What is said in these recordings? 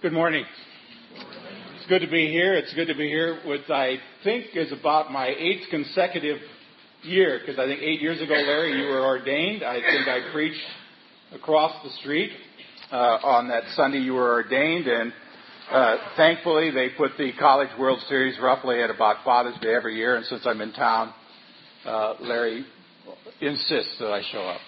Good morning. It's good to be here. It's good to be here with, I think, is about my eighth consecutive year, because I think eight years ago, Larry, you were ordained. I think I preached across the street uh, on that Sunday you were ordained, and uh, thankfully they put the College World Series roughly at about Father's Day every year, and since I'm in town, uh, Larry insists that I show up.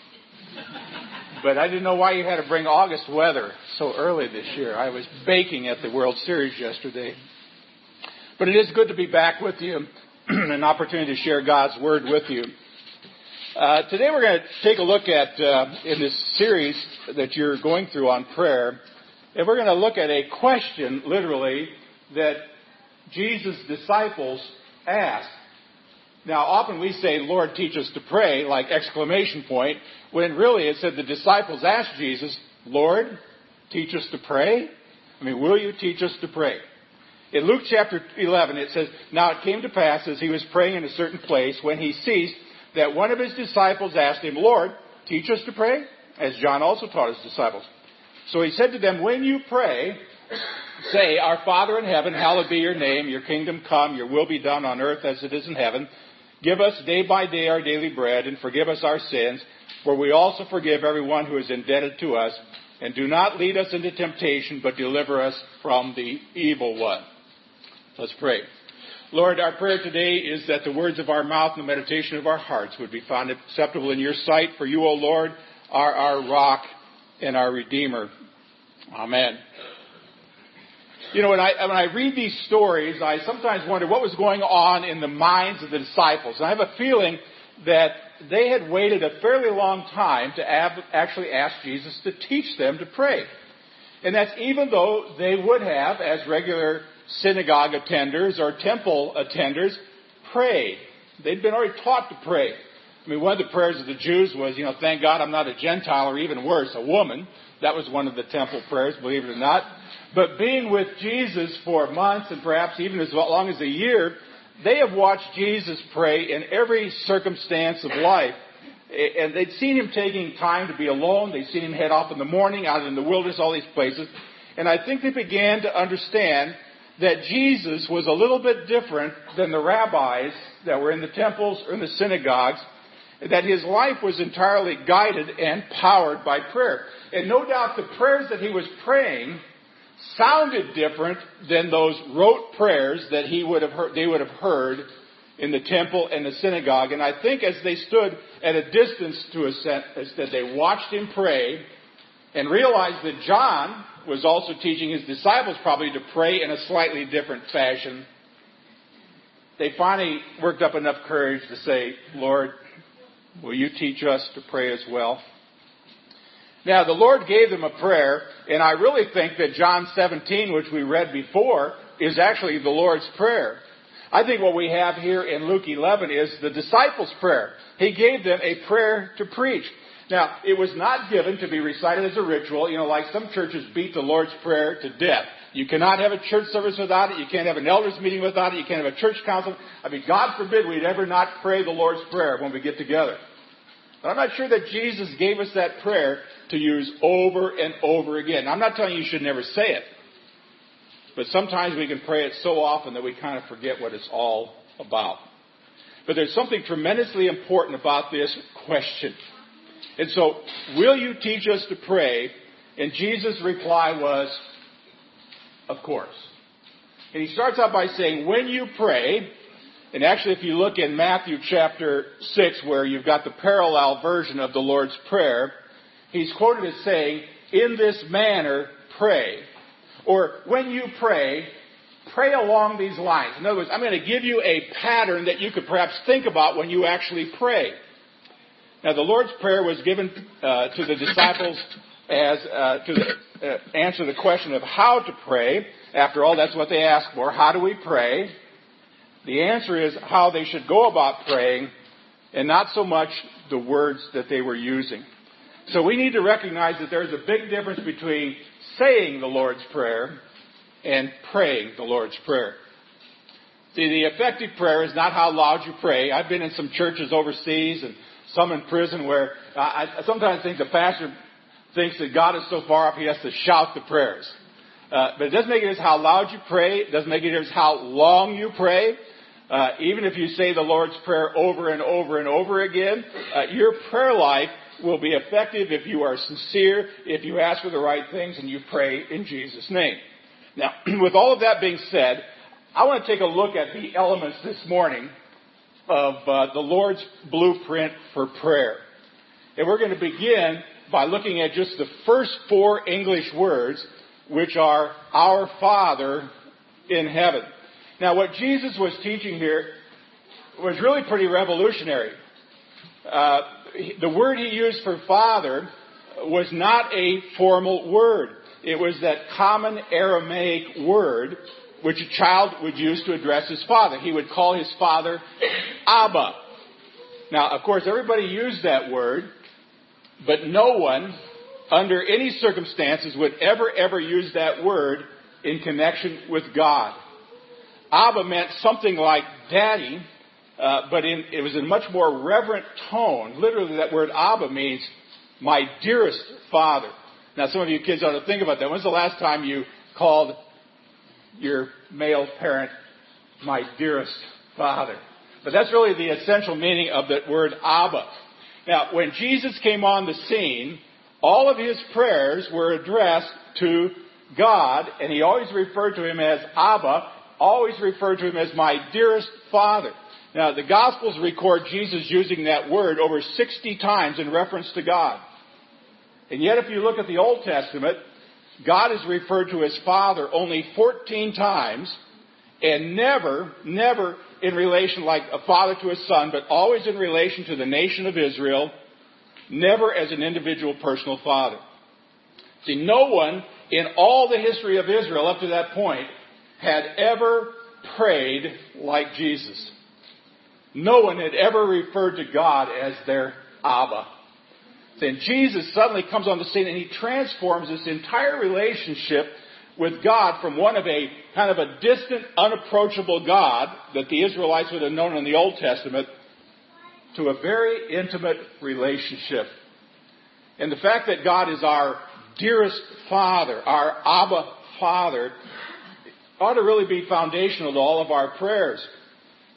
But I didn't know why you had to bring August weather so early this year. I was baking at the World Series yesterday. But it is good to be back with you, an opportunity to share God's Word with you. Uh, today we're going to take a look at, uh, in this series that you're going through on prayer, and we're going to look at a question, literally, that Jesus' disciples asked now, often we say, Lord, teach us to pray, like exclamation point, when really it said the disciples asked Jesus, Lord, teach us to pray? I mean, will you teach us to pray? In Luke chapter 11, it says, Now it came to pass as he was praying in a certain place, when he ceased, that one of his disciples asked him, Lord, teach us to pray? As John also taught his disciples. So he said to them, When you pray, say, Our Father in heaven, hallowed be your name, your kingdom come, your will be done on earth as it is in heaven. Give us day by day our daily bread, and forgive us our sins, for we also forgive everyone who is indebted to us. And do not lead us into temptation, but deliver us from the evil one. Let's pray. Lord, our prayer today is that the words of our mouth and the meditation of our hearts would be found acceptable in your sight, for you, O Lord, are our rock and our Redeemer. Amen. You know, when I, when I read these stories, I sometimes wonder what was going on in the minds of the disciples. And I have a feeling that they had waited a fairly long time to actually ask Jesus to teach them to pray. And that's even though they would have, as regular synagogue attenders or temple attenders, prayed. They'd been already taught to pray. I mean, one of the prayers of the Jews was, you know, thank God I'm not a Gentile or even worse, a woman. That was one of the temple prayers, believe it or not. But being with Jesus for months and perhaps even as long as a year, they have watched Jesus pray in every circumstance of life. And they'd seen him taking time to be alone. They'd seen him head off in the morning, out in the wilderness, all these places. And I think they began to understand that Jesus was a little bit different than the rabbis that were in the temples or in the synagogues, that his life was entirely guided and powered by prayer. And no doubt the prayers that he was praying sounded different than those rote prayers that he would have heard, they would have heard in the temple and the synagogue. And I think as they stood at a distance to a set, that they watched him pray and realized that John was also teaching his disciples probably to pray in a slightly different fashion. They finally worked up enough courage to say, Lord, will you teach us to pray as well? Now, the Lord gave them a prayer, and I really think that John 17, which we read before, is actually the Lord's Prayer. I think what we have here in Luke 11 is the disciples' prayer. He gave them a prayer to preach. Now, it was not given to be recited as a ritual, you know, like some churches beat the Lord's Prayer to death. You cannot have a church service without it. You can't have an elders meeting without it. You can't have a church council. I mean, God forbid we'd ever not pray the Lord's Prayer when we get together. But I'm not sure that Jesus gave us that prayer to use over and over again. I'm not telling you you should never say it. But sometimes we can pray it so often that we kind of forget what it's all about. But there's something tremendously important about this question. And so, will you teach us to pray? And Jesus' reply was, of course. And he starts out by saying, when you pray, and actually, if you look in Matthew chapter 6, where you've got the parallel version of the Lord's Prayer, he's quoted as saying, In this manner, pray. Or, when you pray, pray along these lines. In other words, I'm going to give you a pattern that you could perhaps think about when you actually pray. Now, the Lord's Prayer was given uh, to the disciples as uh, to the, uh, answer the question of how to pray. After all, that's what they asked for. How do we pray? The answer is how they should go about praying and not so much the words that they were using. So we need to recognize that there's a big difference between saying the Lord's Prayer and praying the Lord's Prayer. See, the effective prayer is not how loud you pray. I've been in some churches overseas and some in prison where I, sometimes think the pastor thinks that God is so far up he has to shout the prayers. Uh, but it doesn't make a difference how loud you pray. It doesn't make a difference how long you pray. Uh, even if you say the Lord's Prayer over and over and over again, uh, your prayer life will be effective if you are sincere, if you ask for the right things, and you pray in Jesus' name. Now, with all of that being said, I want to take a look at the elements this morning of uh, the Lord's blueprint for prayer. And we're going to begin by looking at just the first four English words, which are Our Father in heaven. Now, what Jesus was teaching here was really pretty revolutionary. Uh, the word he used for father was not a formal word. It was that common Aramaic word which a child would use to address his father. He would call his father Abba. Now, of course, everybody used that word, but no one, under any circumstances, would ever, ever use that word in connection with God. Abba meant something like daddy, uh, but in, it was in much more reverent tone. Literally, that word Abba means my dearest father. Now, some of you kids ought to think about that. When's the last time you called your male parent my dearest father? But that's really the essential meaning of that word Abba. Now, when Jesus came on the scene, all of his prayers were addressed to God, and he always referred to him as Abba, always referred to him as my dearest father. Now, the Gospels record Jesus using that word over 60 times in reference to God. And yet, if you look at the Old Testament, God is referred to as Father only 14 times, and never, never in relation like a father to a son, but always in relation to the nation of Israel, never as an individual personal father. See, no one in all the history of Israel up to that point had ever prayed like Jesus. No one had ever referred to God as their Abba. Then Jesus suddenly comes on the scene and he transforms this entire relationship with God from one of a kind of a distant, unapproachable God that the Israelites would have known in the Old Testament to a very intimate relationship. And the fact that God is our dearest Father, our Abba Father, ought to really be foundational to all of our prayers.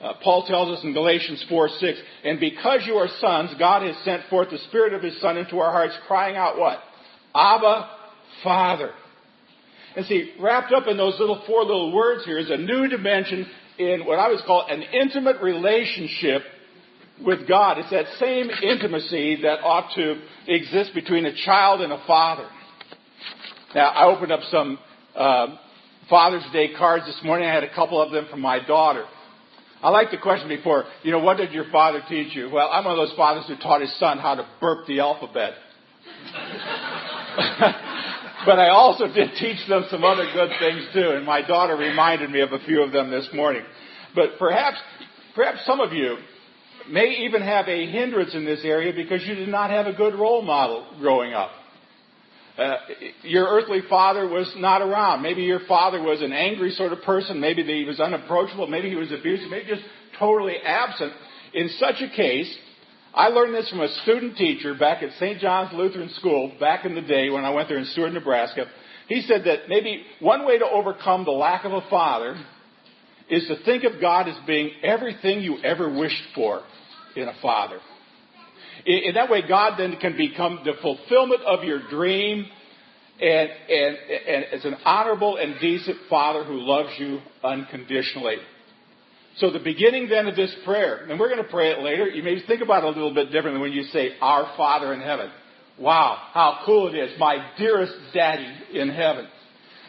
Uh, Paul tells us in Galatians 4 6, and because you are sons, God has sent forth the Spirit of His Son into our hearts, crying out what? Abba, Father. And see, wrapped up in those little four little words here is a new dimension in what I would call an intimate relationship with God. It's that same intimacy that ought to exist between a child and a father. Now, I opened up some uh, Father's Day cards this morning. I had a couple of them from my daughter. I like the question before, you know, what did your father teach you? Well, I'm one of those fathers who taught his son how to burp the alphabet. but I also did teach them some other good things too, and my daughter reminded me of a few of them this morning. But perhaps, perhaps some of you may even have a hindrance in this area because you did not have a good role model growing up. Uh, your earthly father was not around. Maybe your father was an angry sort of person. Maybe he was unapproachable. Maybe he was abusive. Maybe just totally absent. In such a case, I learned this from a student teacher back at St. John's Lutheran School back in the day when I went there in Seward, Nebraska. He said that maybe one way to overcome the lack of a father is to think of God as being everything you ever wished for in a father. In that way, God then can become the fulfillment of your dream and, and, and as an honorable and decent father who loves you unconditionally. So the beginning then of this prayer, and we're going to pray it later. You may think about it a little bit differently when you say, Our Father in heaven. Wow, how cool it is. My dearest daddy in heaven.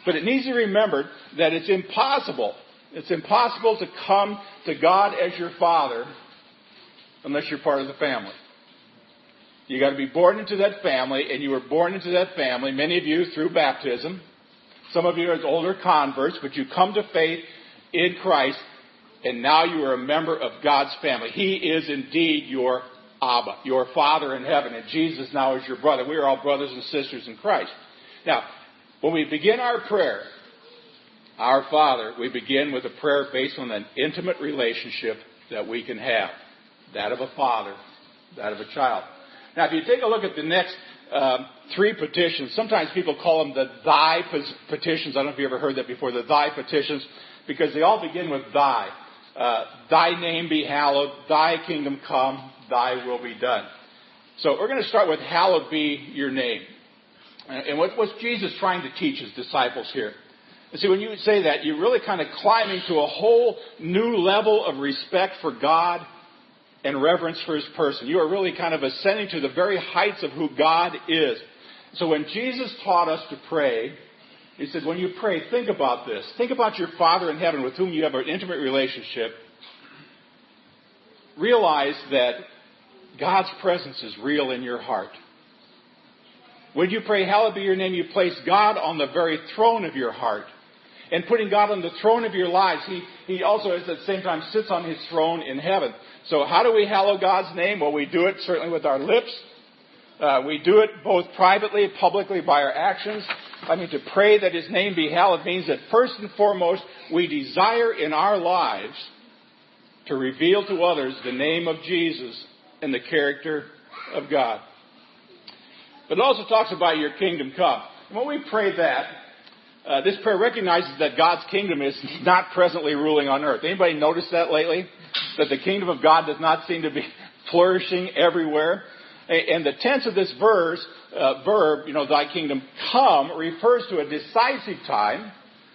But it needs to be remembered that it's impossible. It's impossible to come to God as your father unless you're part of the family. You got to be born into that family, and you were born into that family, many of you through baptism. Some of you as older converts, but you come to faith in Christ, and now you are a member of God's family. He is indeed your Abba, your Father in heaven, and Jesus now is your brother. We are all brothers and sisters in Christ. Now, when we begin our prayer, our Father, we begin with a prayer based on an intimate relationship that we can have that of a father, that of a child. Now, if you take a look at the next um, three petitions. Sometimes people call them the thy petitions. I don't know if you ever heard that before, the thy petitions, because they all begin with thy. Uh, thy name be hallowed, thy kingdom come, thy will be done. So we're going to start with hallowed be your name. And what was Jesus trying to teach his disciples here? And see, when you say that, you're really kind of climbing to a whole new level of respect for God and reverence for his person. You are really kind of ascending to the very heights of who God is. So when Jesus taught us to pray, he said, when you pray, think about this. Think about your Father in heaven with whom you have an intimate relationship. Realize that God's presence is real in your heart. When you pray, hallowed be your name, you place God on the very throne of your heart. And putting God on the throne of your lives, He, he also at the same time sits on His throne in heaven. So how do we hallow God's name? Well, we do it certainly with our lips. Uh, we do it both privately, publicly by our actions. I mean, to pray that His name be hallowed means that first and foremost, we desire in our lives to reveal to others the name of Jesus and the character of God. But it also talks about your kingdom come. And when we pray that, uh, this prayer recognizes that God's kingdom is not presently ruling on earth. Anybody notice that lately? That the kingdom of God does not seem to be flourishing everywhere. And the tense of this verse, uh, verb, you know, thy kingdom come, refers to a decisive time.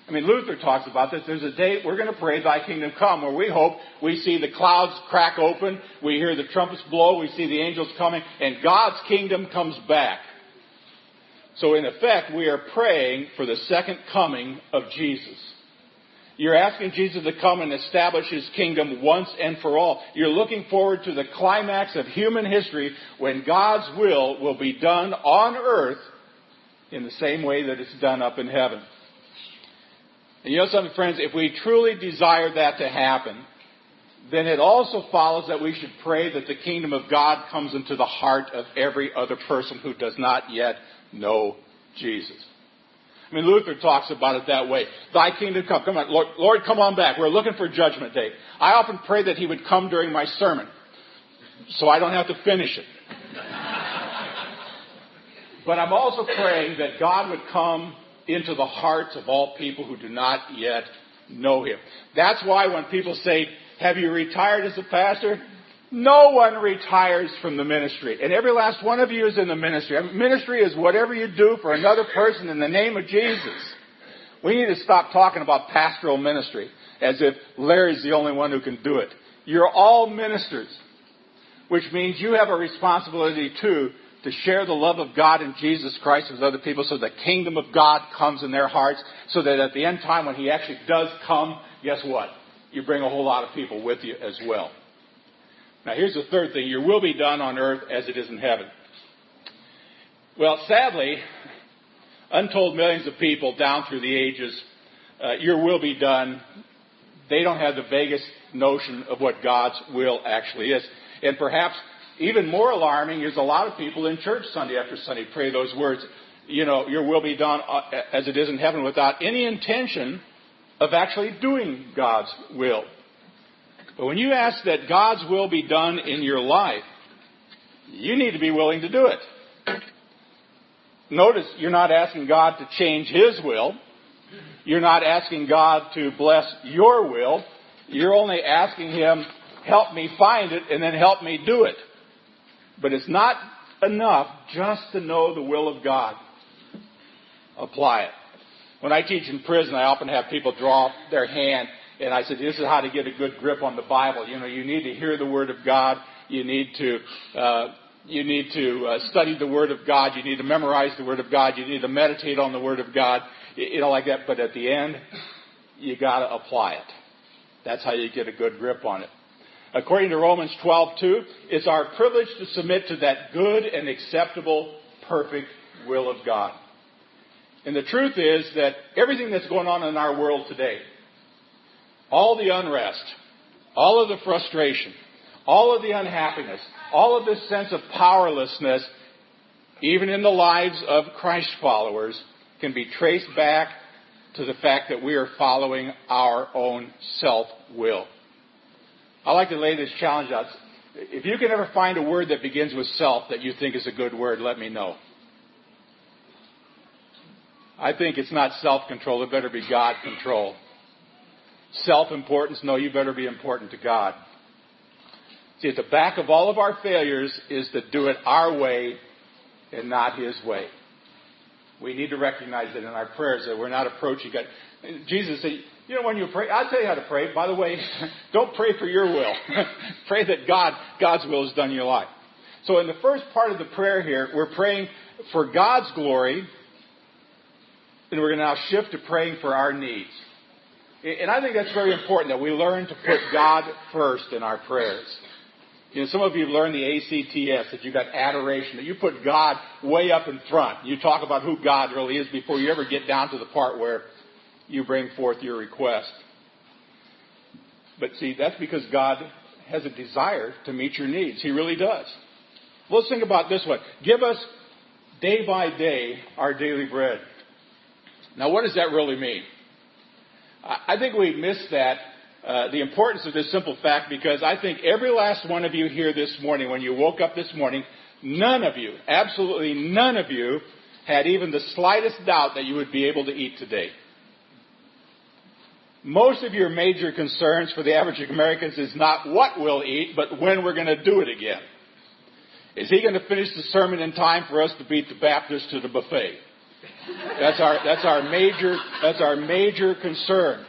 I mean, Luther talks about this. There's a day we're going to pray, thy kingdom come, where we hope we see the clouds crack open, we hear the trumpets blow, we see the angels coming, and God's kingdom comes back. So in effect, we are praying for the second coming of Jesus. You're asking Jesus to come and establish his kingdom once and for all. You're looking forward to the climax of human history when God's will will be done on earth in the same way that it's done up in heaven. And you know something, friends? If we truly desire that to happen, then it also follows that we should pray that the kingdom of God comes into the heart of every other person who does not yet know Jesus. I mean, Luther talks about it that way. Thy kingdom come. Come on, Lord, Lord, come on back. We're looking for judgment day. I often pray that he would come during my sermon so I don't have to finish it. but I'm also praying that God would come into the hearts of all people who do not yet know him. That's why when people say, have you retired as a pastor? No one retires from the ministry. And every last one of you is in the ministry. Ministry is whatever you do for another person in the name of Jesus. We need to stop talking about pastoral ministry as if Larry's the only one who can do it. You're all ministers, which means you have a responsibility too to share the love of God and Jesus Christ with other people so the kingdom of God comes in their hearts so that at the end time when he actually does come, guess what? You bring a whole lot of people with you as well. Now, here's the third thing your will be done on earth as it is in heaven. Well, sadly, untold millions of people down through the ages, uh, your will be done, they don't have the vaguest notion of what God's will actually is. And perhaps even more alarming is a lot of people in church Sunday after Sunday pray those words, you know, your will be done uh, as it is in heaven without any intention of actually doing God's will. But when you ask that God's will be done in your life, you need to be willing to do it. Notice you're not asking God to change His will. You're not asking God to bless your will. You're only asking Him, help me find it and then help me do it. But it's not enough just to know the will of God. Apply it. When I teach in prison, I often have people draw their hand and I said, this is how to get a good grip on the Bible. You know, you need to hear the Word of God. You need to, uh, you need to uh, study the Word of God. You need to memorize the Word of God. You need to meditate on the Word of God. You know, like that. But at the end, you got to apply it. That's how you get a good grip on it. According to Romans 12:2, it's our privilege to submit to that good and acceptable, perfect will of God. And the truth is that everything that's going on in our world today, all the unrest, all of the frustration, all of the unhappiness, all of this sense of powerlessness, even in the lives of Christ followers, can be traced back to the fact that we are following our own self will. I like to lay this challenge out. If you can ever find a word that begins with self that you think is a good word, let me know. I think it's not self control, it better be God control. Self importance, no, you better be important to God. See, at the back of all of our failures is to do it our way and not His way. We need to recognize that in our prayers that we're not approaching God. Jesus said, you know, when you pray, I'll tell you how to pray. By the way, don't pray for your will. pray that God, God's will is done in your life. So in the first part of the prayer here, we're praying for God's glory, and we're going to now shift to praying for our needs. And I think that's very important that we learn to put God first in our prayers. You know, some of you learned the ACTS, that you've got adoration, that you put God way up in front. You talk about who God really is before you ever get down to the part where you bring forth your request. But see, that's because God has a desire to meet your needs. He really does. Let's think about this one. Give us day by day our daily bread. Now, what does that really mean? I think we miss that, uh, the importance of this simple fact, because I think every last one of you here this morning, when you woke up this morning, none of you, absolutely none of you, had even the slightest doubt that you would be able to eat today. Most of your major concerns for the average Americans is not what we'll eat, but when we're going to do it again. Is he going to finish the sermon in time for us to beat the Baptists to the buffet? That's our, that's our major, that's our major concern.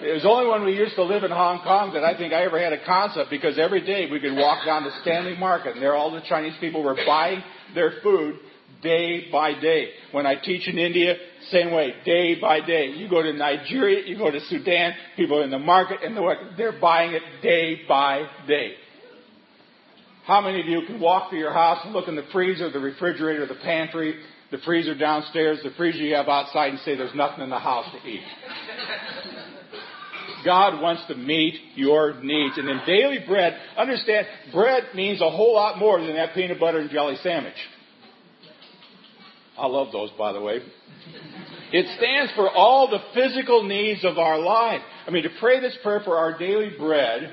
It was only when we used to live in Hong Kong that I think I ever had a concept because every day we could walk down to Stanley Market and there all the Chinese people were buying their food day by day. When I teach in India, same way, day by day. You go to Nigeria, you go to Sudan, people in the market and the, they're buying it day by day. How many of you can walk to your house and look in the freezer, the refrigerator, the pantry, the freezer downstairs, the freezer you have outside and say there's nothing in the house to eat? God wants to meet your needs. And in daily bread, understand, bread means a whole lot more than that peanut butter and jelly sandwich. I love those, by the way. It stands for all the physical needs of our life. I mean, to pray this prayer for our daily bread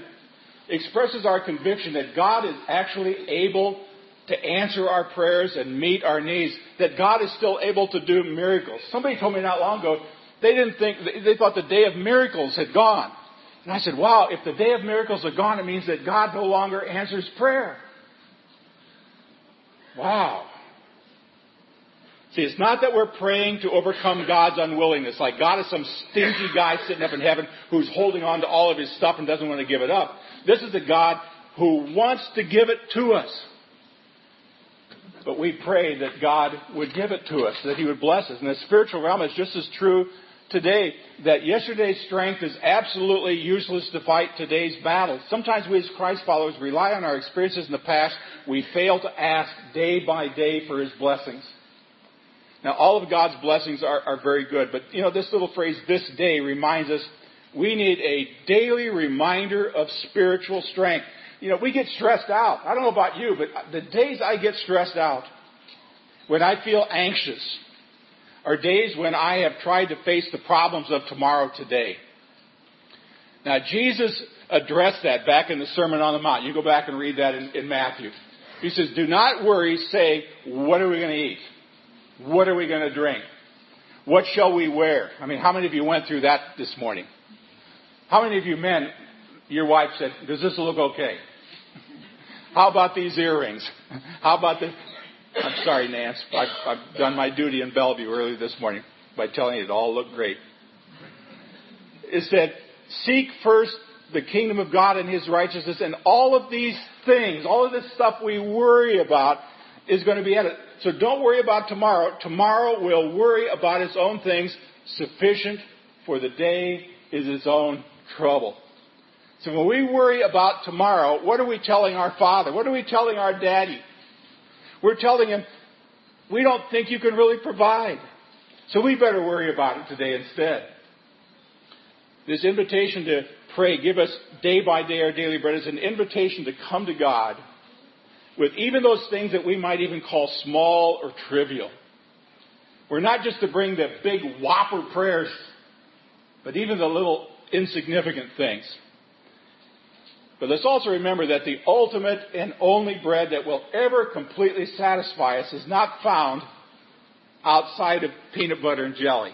expresses our conviction that God is actually able to answer our prayers and meet our needs, that God is still able to do miracles. Somebody told me not long ago, they didn't think, they thought the day of miracles had gone. And I said, wow, if the day of miracles are gone, it means that God no longer answers prayer. Wow. See, it's not that we're praying to overcome God's unwillingness, like God is some stingy guy sitting up in heaven who's holding on to all of his stuff and doesn't want to give it up. This is a God who wants to give it to us. But we pray that God would give it to us, that He would bless us. And the spiritual realm is just as true today that yesterday's strength is absolutely useless to fight today's battle. Sometimes we as Christ followers rely on our experiences in the past. We fail to ask day by day for His blessings. Now, all of God's blessings are, are very good, but you know, this little phrase, this day, reminds us we need a daily reminder of spiritual strength. You know, we get stressed out. I don't know about you, but the days I get stressed out, when I feel anxious, are days when I have tried to face the problems of tomorrow today. Now, Jesus addressed that back in the Sermon on the Mount. You go back and read that in, in Matthew. He says, Do not worry, say, What are we going to eat? What are we going to drink? What shall we wear? I mean, how many of you went through that this morning? How many of you men, your wife said, does this look okay? How about these earrings? How about this? I'm sorry, Nance. I've, I've done my duty in Bellevue early this morning by telling you it all looked great. It said, seek first the kingdom of God and His righteousness and all of these things, all of this stuff we worry about is going to be added. So don't worry about tomorrow. Tomorrow will worry about its own things. Sufficient for the day is its own trouble. So when we worry about tomorrow, what are we telling our father? What are we telling our daddy? We're telling him, we don't think you can really provide. So we better worry about it today instead. This invitation to pray, give us day by day our daily bread, is an invitation to come to God with even those things that we might even call small or trivial. We're not just to bring the big whopper prayers, but even the little insignificant things. But let's also remember that the ultimate and only bread that will ever completely satisfy us is not found outside of peanut butter and jelly.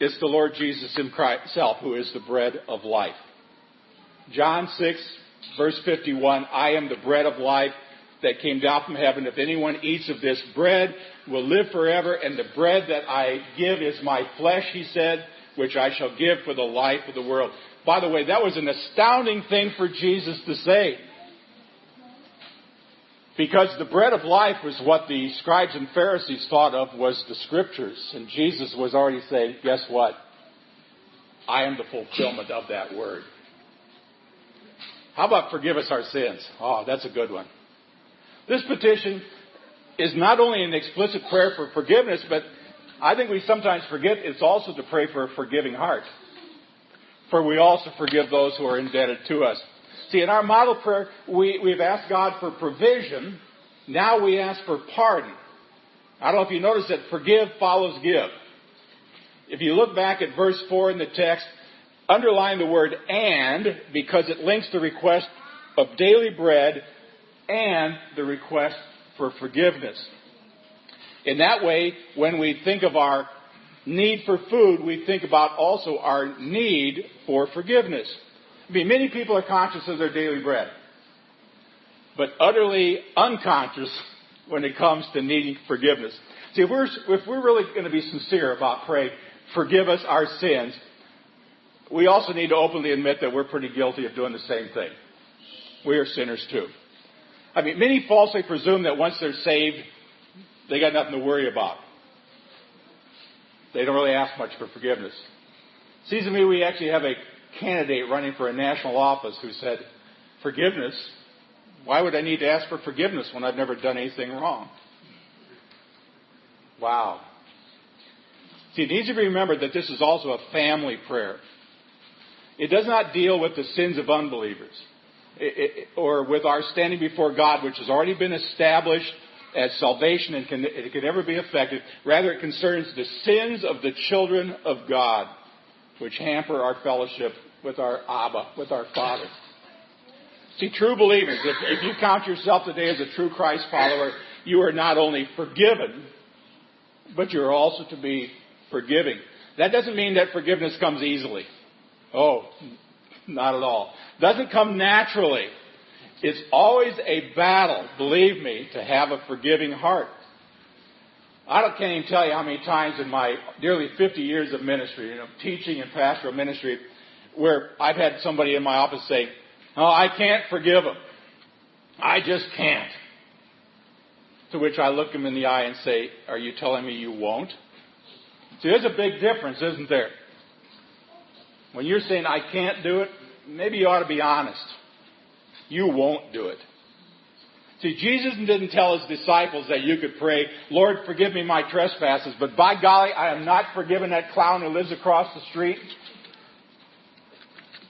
It's the Lord Jesus himself who is the bread of life. John 6, verse 51, I am the bread of life that came down from heaven. If anyone eats of this bread will live forever, and the bread that I give is my flesh, he said, which I shall give for the life of the world. By the way, that was an astounding thing for Jesus to say. Because the bread of life was what the scribes and Pharisees thought of was the scriptures. And Jesus was already saying, guess what? I am the fulfillment of that word. How about forgive us our sins? Oh, that's a good one. This petition is not only an explicit prayer for forgiveness, but I think we sometimes forget it's also to pray for a forgiving heart. For we also forgive those who are indebted to us. See, in our model prayer, we, we've asked God for provision. Now we ask for pardon. I don't know if you notice that forgive follows give. If you look back at verse 4 in the text, underline the word and because it links the request of daily bread and the request for forgiveness. In that way, when we think of our need for food, we think about also our need for forgiveness. I mean, many people are conscious of their daily bread, but utterly unconscious when it comes to needing forgiveness. See, if we're, if we're really going to be sincere about praying, forgive us our sins, we also need to openly admit that we're pretty guilty of doing the same thing. We are sinners too. I mean, many falsely presume that once they're saved, they got nothing to worry about. They don't really ask much for forgiveness. Seems to me we actually have a candidate running for a national office who said, Forgiveness? Why would I need to ask for forgiveness when I've never done anything wrong? Wow. See, it needs to be remembered that this is also a family prayer. It does not deal with the sins of unbelievers or with our standing before God, which has already been established as salvation and can, it can never be affected. Rather, it concerns the sins of the children of God, which hamper our fellowship with our Abba, with our Father. See, true believers, if, if you count yourself today as a true Christ follower, you are not only forgiven, but you're also to be forgiving. That doesn't mean that forgiveness comes easily. Oh, not at all. Doesn't come naturally. It's always a battle, believe me, to have a forgiving heart. I can't even tell you how many times in my nearly 50 years of ministry, you know, teaching and pastoral ministry, where I've had somebody in my office say, "Oh, I can't forgive him. I just can't." To which I look him in the eye and say, "Are you telling me you won't?" See, there's a big difference, isn't there? When you're saying, I can't do it, maybe you ought to be honest. You won't do it. See, Jesus didn't tell his disciples that you could pray, Lord, forgive me my trespasses, but by golly, I am not forgiven that clown who lives across the street.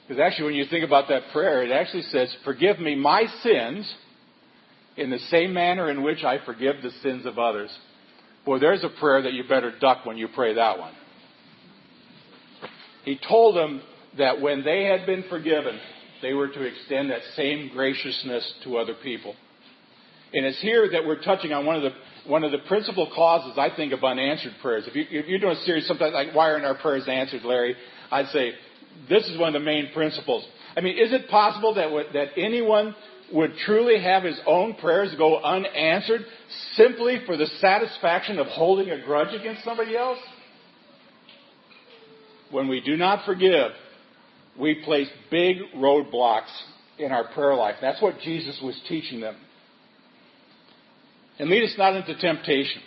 Because actually, when you think about that prayer, it actually says, Forgive me my sins in the same manner in which I forgive the sins of others. Boy, there's a prayer that you better duck when you pray that one. He told them that when they had been forgiven, they were to extend that same graciousness to other people. And it's here that we're touching on one of the one of the principal causes, I think, of unanswered prayers. If, you, if you're doing a series, sometimes like why aren't our prayers answered, Larry? I'd say this is one of the main principles. I mean, is it possible that that anyone would truly have his own prayers go unanswered simply for the satisfaction of holding a grudge against somebody else? When we do not forgive, we place big roadblocks in our prayer life. That's what Jesus was teaching them. And lead us not into temptation.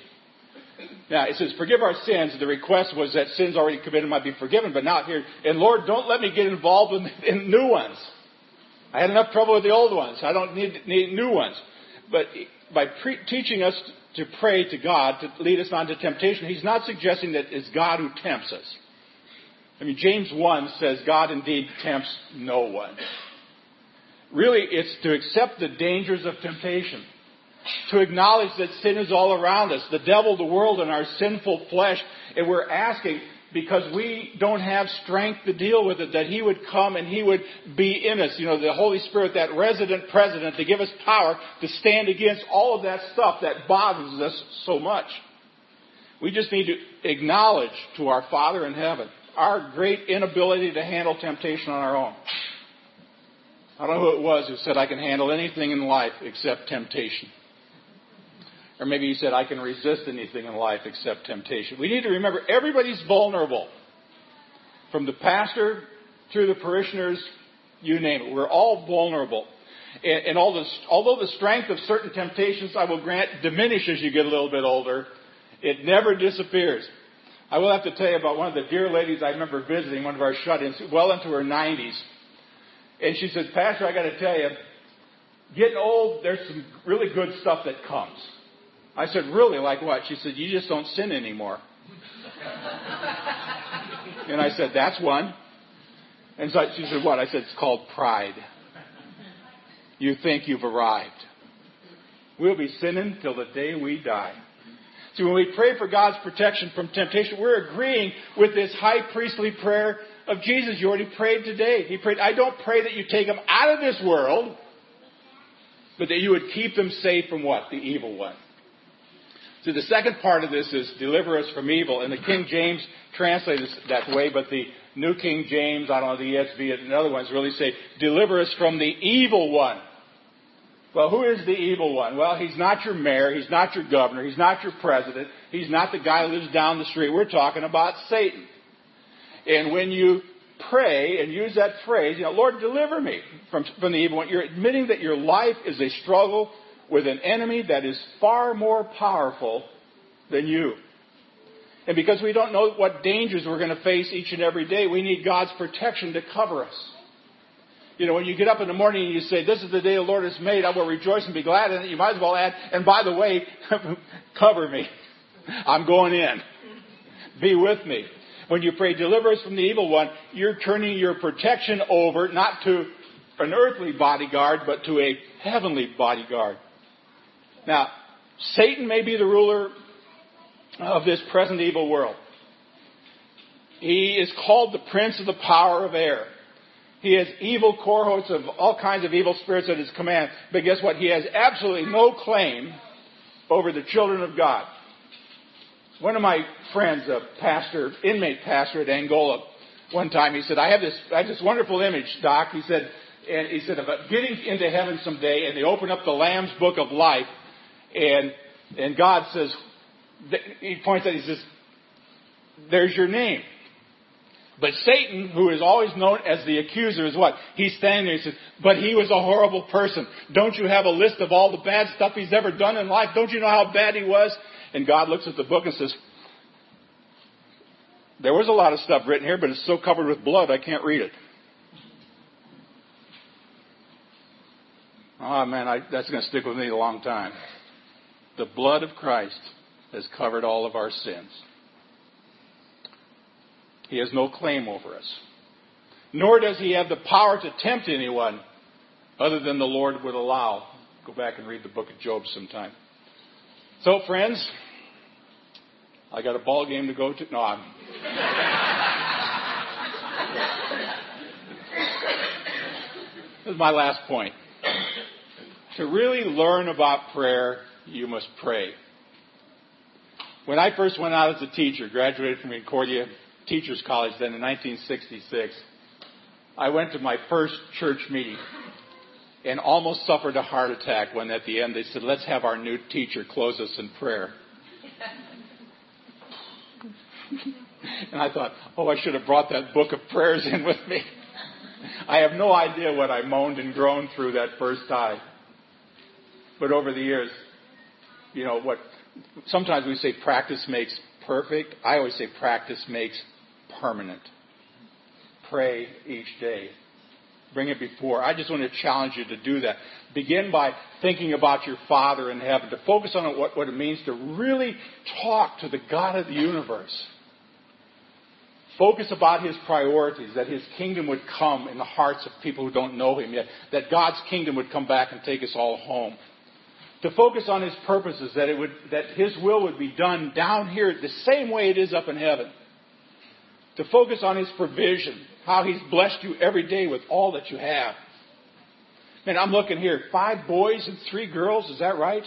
Now, it says, forgive our sins. The request was that sins already committed might be forgiven, but not here. And Lord, don't let me get involved in, in new ones. I had enough trouble with the old ones. I don't need, need new ones. But by pre- teaching us to pray to God to lead us not into temptation, He's not suggesting that it's God who tempts us. I mean, James 1 says God indeed tempts no one. Really, it's to accept the dangers of temptation. To acknowledge that sin is all around us, the devil, the world, and our sinful flesh. And we're asking, because we don't have strength to deal with it, that He would come and He would be in us. You know, the Holy Spirit, that resident president, to give us power to stand against all of that stuff that bothers us so much. We just need to acknowledge to our Father in heaven our great inability to handle temptation on our own. I don't know who it was who said, I can handle anything in life except temptation. Or maybe he said, I can resist anything in life except temptation. We need to remember everybody's vulnerable. From the pastor through the parishioners, you name it. We're all vulnerable. And, and all this, although the strength of certain temptations, I will grant, diminish as you get a little bit older, it never disappears. I will have to tell you about one of the dear ladies I remember visiting, one of our shut-ins, well into her 90s. And she says, Pastor, I got to tell you, getting old, there's some really good stuff that comes. I said, Really? Like what? She said, You just don't sin anymore. and I said, That's one. And so she said, What? I said, It's called pride. You think you've arrived. We'll be sinning till the day we die. See, when we pray for God's protection from temptation, we're agreeing with this high priestly prayer of Jesus. You already prayed today. He prayed, I don't pray that you take them out of this world, but that you would keep them safe from what? The evil one. So the second part of this is deliver us from evil. And the King James translates it that way, but the New King James, I don't know, the ESV and other ones really say, deliver us from the evil one. Well, who is the evil one? Well, he's not your mayor, he's not your governor, he's not your president, he's not the guy who lives down the street. We're talking about Satan. And when you pray and use that phrase, you know, Lord, deliver me from, from the evil one, you're admitting that your life is a struggle with an enemy that is far more powerful than you. And because we don't know what dangers we're going to face each and every day, we need God's protection to cover us. You know, when you get up in the morning and you say, This is the day the Lord has made, I will rejoice and be glad in it, you might as well add, and by the way, cover me. I'm going in. Be with me. When you pray, deliver us from the evil one, you're turning your protection over not to an earthly bodyguard, but to a heavenly bodyguard. Now, Satan may be the ruler of this present evil world. He is called the prince of the power of air. He has evil cohorts of all kinds of evil spirits at his command. But guess what? He has absolutely no claim over the children of God. One of my friends, a pastor, inmate pastor at Angola, one time he said, I have this, I have this wonderful image, Doc. He said, and he said about getting into heaven someday and they open up the Lamb's book of life and, and God says, he points out, he says, there's your name. But Satan, who is always known as the accuser, is what? He's standing there, he says, but he was a horrible person. Don't you have a list of all the bad stuff he's ever done in life? Don't you know how bad he was? And God looks at the book and says, there was a lot of stuff written here, but it's so covered with blood I can't read it. Oh man, I, that's going to stick with me a long time. The blood of Christ has covered all of our sins. He has no claim over us. Nor does he have the power to tempt anyone other than the Lord would allow. Go back and read the book of Job sometime. So, friends, I got a ball game to go to. No, I'm. this is my last point. To really learn about prayer, you must pray. When I first went out as a teacher, graduated from Concordia Teachers College then in 1966, I went to my first church meeting and almost suffered a heart attack when at the end they said, let's have our new teacher close us in prayer. and I thought, oh, I should have brought that book of prayers in with me. I have no idea what I moaned and groaned through that first time. But over the years, you know, what sometimes we say practice makes perfect. I always say practice makes permanent. Pray each day. Bring it before. I just want to challenge you to do that. Begin by thinking about your Father in heaven, to focus on what, what it means to really talk to the God of the universe. Focus about His priorities, that His kingdom would come in the hearts of people who don't know Him yet, that God's kingdom would come back and take us all home to focus on his purposes, that it would, that his will would be done down here the same way it is up in heaven. To focus on his provision, how he's blessed you every day with all that you have. Man, I'm looking here, five boys and three girls, is that right?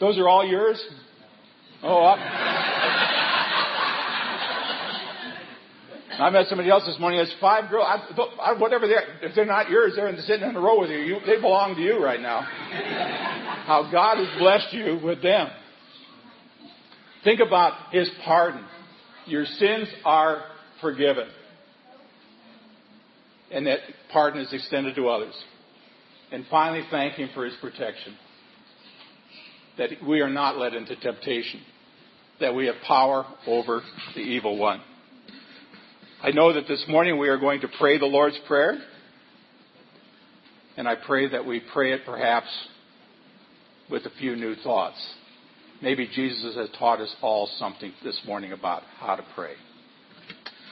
Those are all yours? Oh, I, I met somebody else this morning. There's five girls. I, I, whatever they're, if they're not yours, they're sitting in a row with you. you. They belong to you right now. How God has blessed you with them. Think about His pardon. Your sins are forgiven. And that pardon is extended to others. And finally, thank Him for His protection. That we are not led into temptation. That we have power over the evil one. I know that this morning we are going to pray the Lord's Prayer. And I pray that we pray it perhaps with a few new thoughts. Maybe Jesus has taught us all something this morning about how to pray.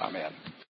Amen.